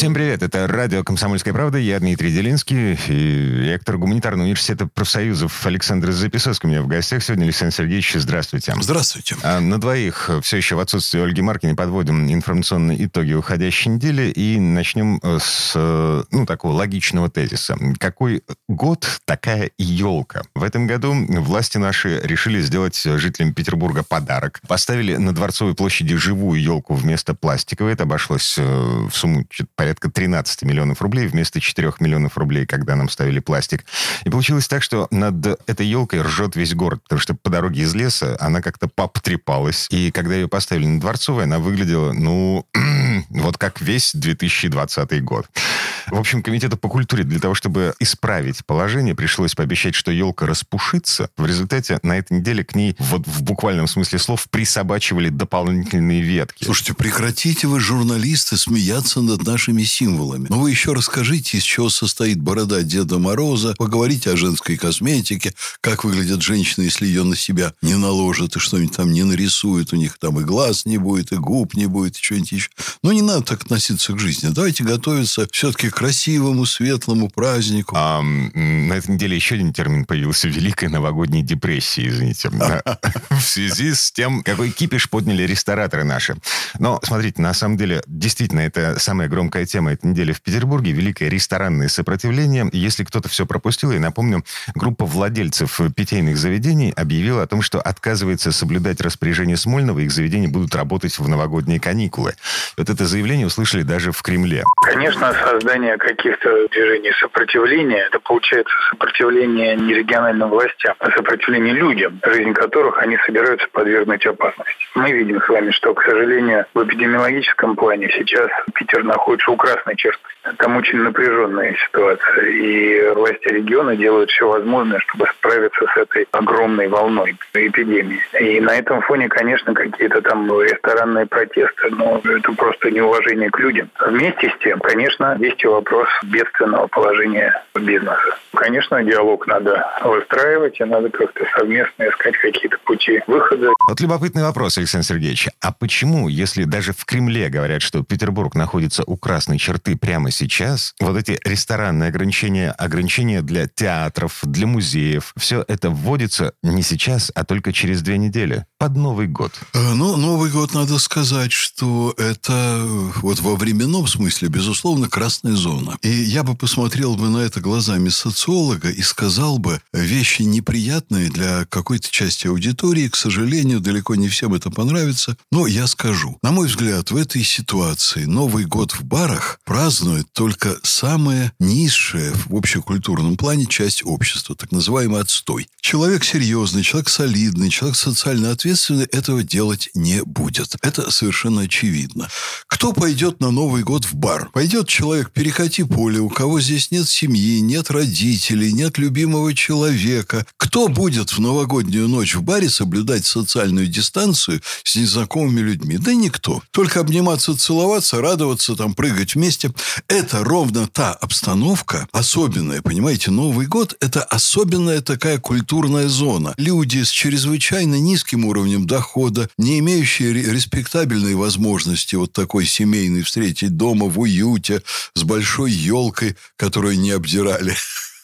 Всем привет, это радио «Комсомольская правда», я Дмитрий Делинский, и ректор гуманитарного университета профсоюзов Александр Записовский у меня в гостях сегодня. Александр Сергеевич, здравствуйте. Здравствуйте. А на двоих все еще в отсутствии Ольги Маркиной подводим информационные итоги уходящей недели и начнем с ну, такого логичного тезиса. Какой год, такая елка. В этом году власти наши решили сделать жителям Петербурга подарок. Поставили на Дворцовой площади живую елку вместо пластиковой. Это обошлось э, в сумму порядка порядка 13 миллионов рублей вместо 4 миллионов рублей, когда нам ставили пластик. И получилось так, что над этой елкой ржет весь город, потому что по дороге из леса она как-то пообтрепалась. И когда ее поставили на Дворцовой, она выглядела, ну, вот как весь 2020 год. В общем, комитету по культуре для того, чтобы исправить положение, пришлось пообещать, что елка распушится. В результате на этой неделе к ней вот в буквальном смысле слов присобачивали дополнительные ветки. Слушайте, прекратите вы, журналисты, смеяться над нашими этими символами. Но вы еще расскажите, из чего состоит борода Деда Мороза, поговорите о женской косметике, как выглядят женщины, если ее на себя не наложат, и что-нибудь там не нарисуют, у них там и глаз не будет, и губ не будет, и что-нибудь еще. Но не надо так относиться к жизни. Давайте готовиться все-таки к красивому, светлому празднику. А, на этой неделе еще один термин появился. Великая новогодняя депрессия, извините. В связи с тем, какой кипиш подняли рестораторы наши. Но, смотрите, на самом деле, действительно, это самая громкая тема этой недели в Петербурге – великое ресторанное сопротивление. Если кто-то все пропустил, я напомню, группа владельцев питейных заведений объявила о том, что отказывается соблюдать распоряжение Смольного, их заведения будут работать в новогодние каникулы. Вот это заявление услышали даже в Кремле. Конечно, создание каких-то движений сопротивления, это получается сопротивление не региональным властям, а сопротивление людям, жизнь которых они собираются подвергнуть опасности. Мы видим с вами, что, к сожалению, в эпидемиологическом плане сейчас Питер находится у красной черты. Там очень напряженная ситуация, и власти региона делают все возможное, чтобы справиться с этой огромной волной эпидемии. И на этом фоне, конечно, какие-то там ресторанные протесты, но это просто неуважение к людям. Вместе с тем, конечно, есть и вопрос бедственного положения бизнеса. Конечно, диалог надо выстраивать, и надо как-то совместно искать какие-то пути выхода. Вот любопытный вопрос, Александр Сергеевич. А почему, если даже в Кремле говорят, что Петербург находится у красной черты прямо сейчас, вот эти ресторанные ограничения, ограничения для театров, для музеев, все это вводится не сейчас, а только через две недели, под Новый год. Э, ну, Новый год, надо сказать, что это вот во временном смысле, безусловно, красная зона. И я бы посмотрел бы на это глазами социолога и сказал бы, вещи неприятные для какой-то части аудитории, к сожалению, далеко не всем это понравится, но я скажу. На мой взгляд, в этой ситуации Новый год в барах празднует только самая низшая в общекультурном плане часть общества, так называемый отстой. Человек серьезный, человек солидный, человек социально ответственный этого делать не будет. Это совершенно очевидно. Кто пойдет на Новый год в бар? Пойдет человек перекати поле, у кого здесь нет семьи, нет родителей, нет любимого человека. Кто будет в новогоднюю ночь в баре соблюдать социальную дистанцию с незнакомыми людьми? Да никто. Только обниматься, целоваться, радоваться, там, прыгать вместе. Это ровно та обстановка особенная, понимаете, Новый год – это особенная такая культурная зона. Люди с чрезвычайно низким уровнем дохода, не имеющие респектабельной возможности вот такой семейной встретить дома в уюте, с большой елкой, которую не обдирали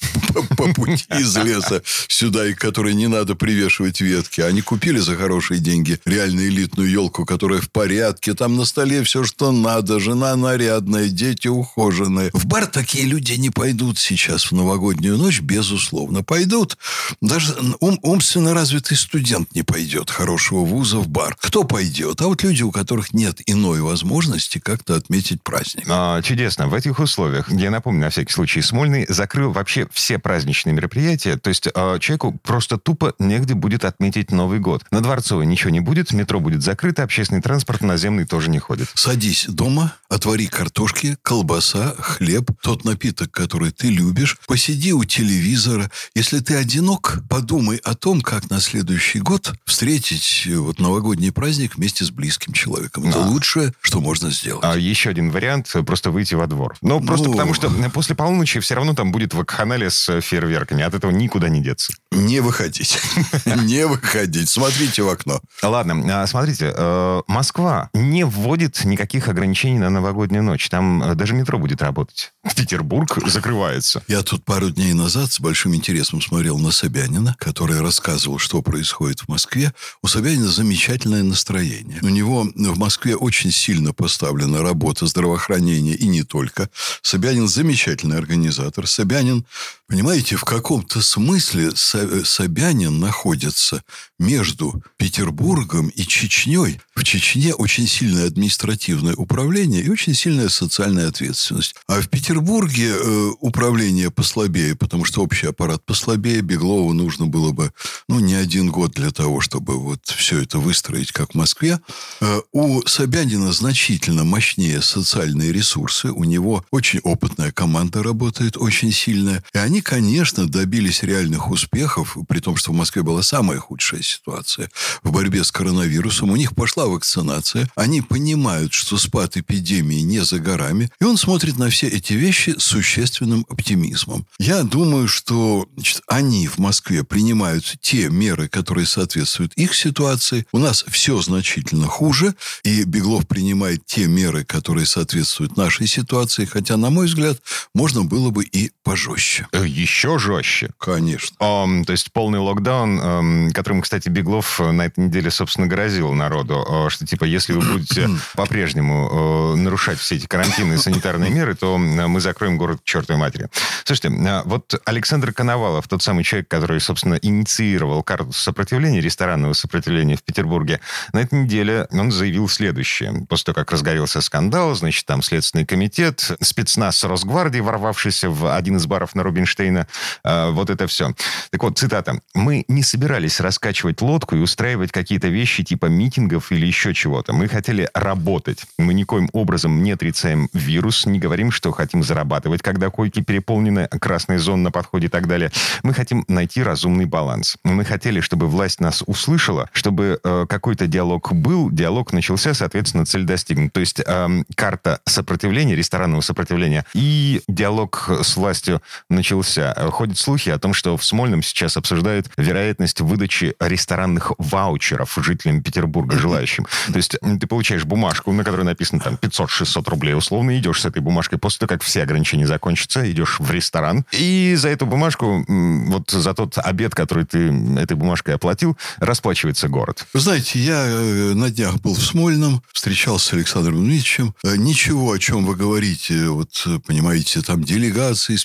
по пути из леса сюда, и которой не надо привешивать ветки. Они купили за хорошие деньги реально элитную елку, которая в порядке. Там на столе все, что надо. Жена нарядная, дети ухоженные. В бар такие люди не пойдут сейчас в новогоднюю ночь, безусловно. Пойдут. Даже ум, умственно развитый студент не пойдет хорошего вуза в бар. Кто пойдет? А вот люди, у которых нет иной возможности как-то отметить праздник. А, чудесно. В этих условиях, я напомню, на всякий случай, Смольный закрыл вообще все праздничные мероприятия. То есть э, человеку просто тупо негде будет отметить Новый год. На Дворцовой ничего не будет, метро будет закрыто, общественный транспорт наземный тоже не ходит. Садись дома, отвори картошки, колбаса, хлеб, тот напиток, который ты любишь, посиди у телевизора. Если ты одинок, подумай о том, как на следующий год встретить э, вот новогодний праздник вместе с близким человеком. Это А. лучшее, что можно сделать. А еще один вариант – просто выйти во двор. Ну, просто Ну. потому что после полуночи все равно там будет вакханалия с фейерверками. От этого никуда не деться. Не выходить. Не выходить. Смотрите в окно. Ладно, а, смотрите, э, Москва не вводит никаких ограничений на новогоднюю ночь. Там э, даже метро будет работать. Петербург закрывается. Я тут пару дней назад с большим интересом смотрел на Собянина, который рассказывал, что происходит в Москве. У Собянина замечательное настроение. У него в Москве очень сильно поставлена работа здравоохранения и не только. Собянин замечательный организатор. Собянин, понимаете, в каком-то смысле Со- Собянин находится между Петербургом и Чечней. В Чечне очень сильное административное управление и очень сильная социальная ответственность. А в Петербурге э, управление послабее, потому что общий аппарат послабее. Беглову нужно было бы, ну, не один год для того, чтобы вот все это выстроить, как в Москве. Э, у Собянина значительно мощнее социальные ресурсы. У него очень опытная команда работает, очень сильная. И они, конечно, добились реальных успехов, при том, что в Москве была самая худшая ситуация в борьбе с коронавирусом. У них пошла вакцинация. Они понимают, что спад эпидемии не за горами. И он смотрит на все эти вещи с существенным оптимизмом. Я думаю, что значит, они в Москве принимают те меры, которые соответствуют их ситуации. У нас все значительно хуже. И Беглов принимает те меры, которые соответствуют нашей ситуации. Хотя, на мой взгляд, можно было бы и пожестче. Э, Еще жестче. Конечно. Ам, то есть полный локдаун, ам, которым, кстати, Беглов э, на этой неделе, собственно, грозил народу, э, что, типа, если вы будете по-прежнему э, нарушать все эти карантинные санитарные меры, то мы закроем город к чертовой матери. Слушайте, э, вот Александр Коновалов, тот самый человек, который, собственно, инициировал карту сопротивления, ресторанного сопротивления в Петербурге, на этой неделе он заявил следующее. После того, как разгорелся скандал, значит, там Следственный комитет, спецназ Росгвардии, ворвавшийся в один из баров на Рубинштейна, э, вот это все. Так вот, цитата. «Мы не собирались раскачивать лодку и устраивать какие-то вещи типа митингов или еще чего-то. Мы хотели работать. Мы никоим образом не отрицаем вирус, не говорим, что хотим зарабатывать, когда койки переполнены, красная зона на подходе и так далее. Мы хотим найти разумный баланс. Мы хотели, чтобы власть нас услышала, чтобы э, какой-то диалог был, диалог начался, соответственно, цель достигнута. То есть эм, карта сопротивления, ресторанного сопротивления и диалог с властью начался. Э, Ходят слухи о том, что в Смольном сейчас обсуждают вероятность выдачи ресторанных ваучеров жителям Петербурга желающим. То есть ты получаешь бумажку, на которой написано там 500-600 рублей, условно идешь с этой бумажкой. После того, как все ограничения закончатся, идешь в ресторан. И за эту бумажку, вот за тот обед, который ты этой бумажкой оплатил, расплачивается город. Знаете, я э, на днях был в Смольном, встречался с Александром Дмитриевичем. Э, Ничего, о чем вы говорите, вот, э, понимаете, там, делегации с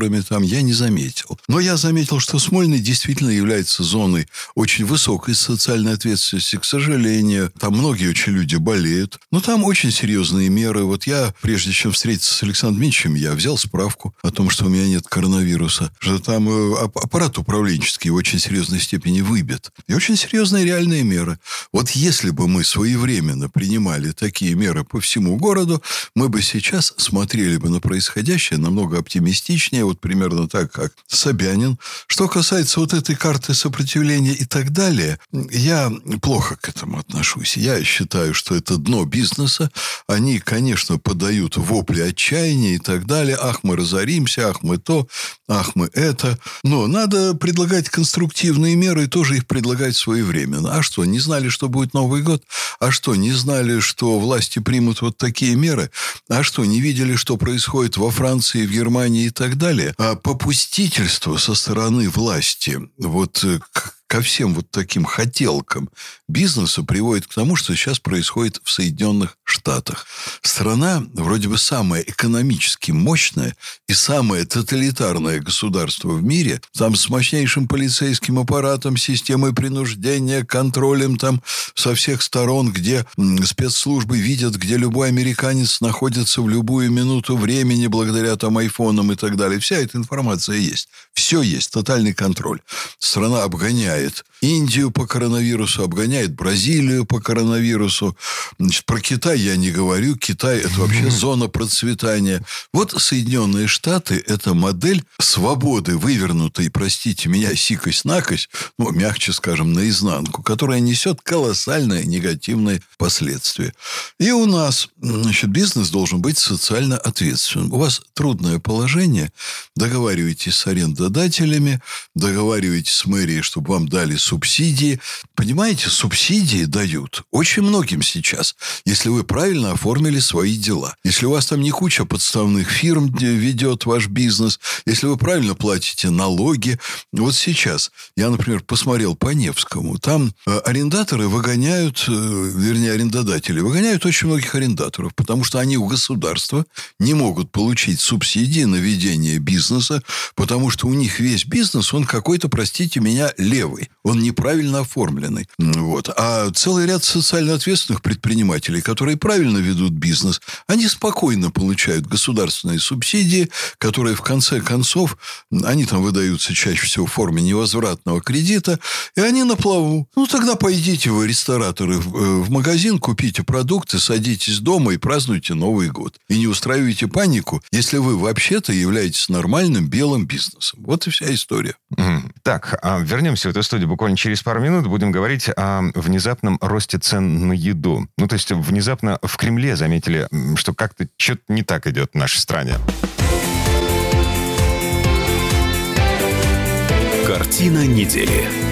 переговорами, там, я не заметил. Но я заметил, что Смольный действительно является зоной очень высокой социальной ответственности. К сожалению, там многие очень люди болеют. Но там очень серьезные меры. Вот я, прежде чем встретиться с Александром Дмитриевичем, я взял справку о том, что у меня нет коронавируса. Что там э, ап- аппарат управленческий в очень серьезной степени выбит. И очень серьезные реальные меры. Вот если бы мы своевременно принимали такие меры по всему городу, мы бы сейчас смотрели бы на происходящее намного оптимистичнее, вот примерно так, как Собянин. Что касается вот этой карты сопротивления и так далее, я плохо к этому отношусь. Я считаю, что это дно бизнеса. Они, конечно, подают вопли отчаяния и так далее. Ах, мы разоримся, ах, мы то, ах, мы это. Но надо предлагать конструктивные меры и тоже их предлагать своевременно. А что, не знали, что будет Новый год? А что, не знали, что власти примут вот такие меры? А что, не видели, что происходит во Франции, в Германии и так далее? А попустительство со стороны власти вот ко всем вот таким хотелкам бизнеса приводит к тому, что сейчас происходит в Соединенных Штатах. Страна вроде бы самая экономически мощная и самое тоталитарное государство в мире, там с мощнейшим полицейским аппаратом, системой принуждения, контролем там со всех сторон, где спецслужбы видят, где любой американец находится в любую минуту времени благодаря там айфонам и так далее. Вся эта информация есть. Все есть. Тотальный контроль. Страна обгоняет знает, Индию по коронавирусу, обгоняет Бразилию по коронавирусу. Значит, про Китай я не говорю. Китай – это вообще зона процветания. Вот Соединенные Штаты – это модель свободы, вывернутой, простите меня, сикость-накость, ну, мягче скажем, наизнанку, которая несет колоссальные негативные последствия. И у нас, значит, бизнес должен быть социально ответственным. У вас трудное положение, договариваетесь с арендодателями, договариваетесь с мэрией, чтобы вам дали субсидии. Понимаете, субсидии дают очень многим сейчас, если вы правильно оформили свои дела. Если у вас там не куча подставных фирм ведет ваш бизнес, если вы правильно платите налоги. Вот сейчас я, например, посмотрел по Невскому. Там э, арендаторы выгоняют, э, вернее, арендодатели выгоняют очень многих арендаторов, потому что они у государства не могут получить субсидии на ведение бизнеса, потому что у них весь бизнес, он какой-то, простите меня, левый. Он неправильно оформленный. Вот. А целый ряд социально ответственных предпринимателей, которые правильно ведут бизнес, они спокойно получают государственные субсидии, которые в конце концов, они там выдаются чаще всего в форме невозвратного кредита, и они на плаву. Ну, тогда пойдите вы, рестораторы, э, в магазин, купите продукты, садитесь дома и празднуйте Новый год. И не устраивайте панику, если вы вообще-то являетесь нормальным белым бизнесом. Вот и вся история. Так, а вернемся в эту студию буквально через пару минут. Будем говорить о внезапном росте цен на еду. Ну, то есть, внезапно в Кремле заметили, что как-то что-то не так идет в нашей стране. Картина недели.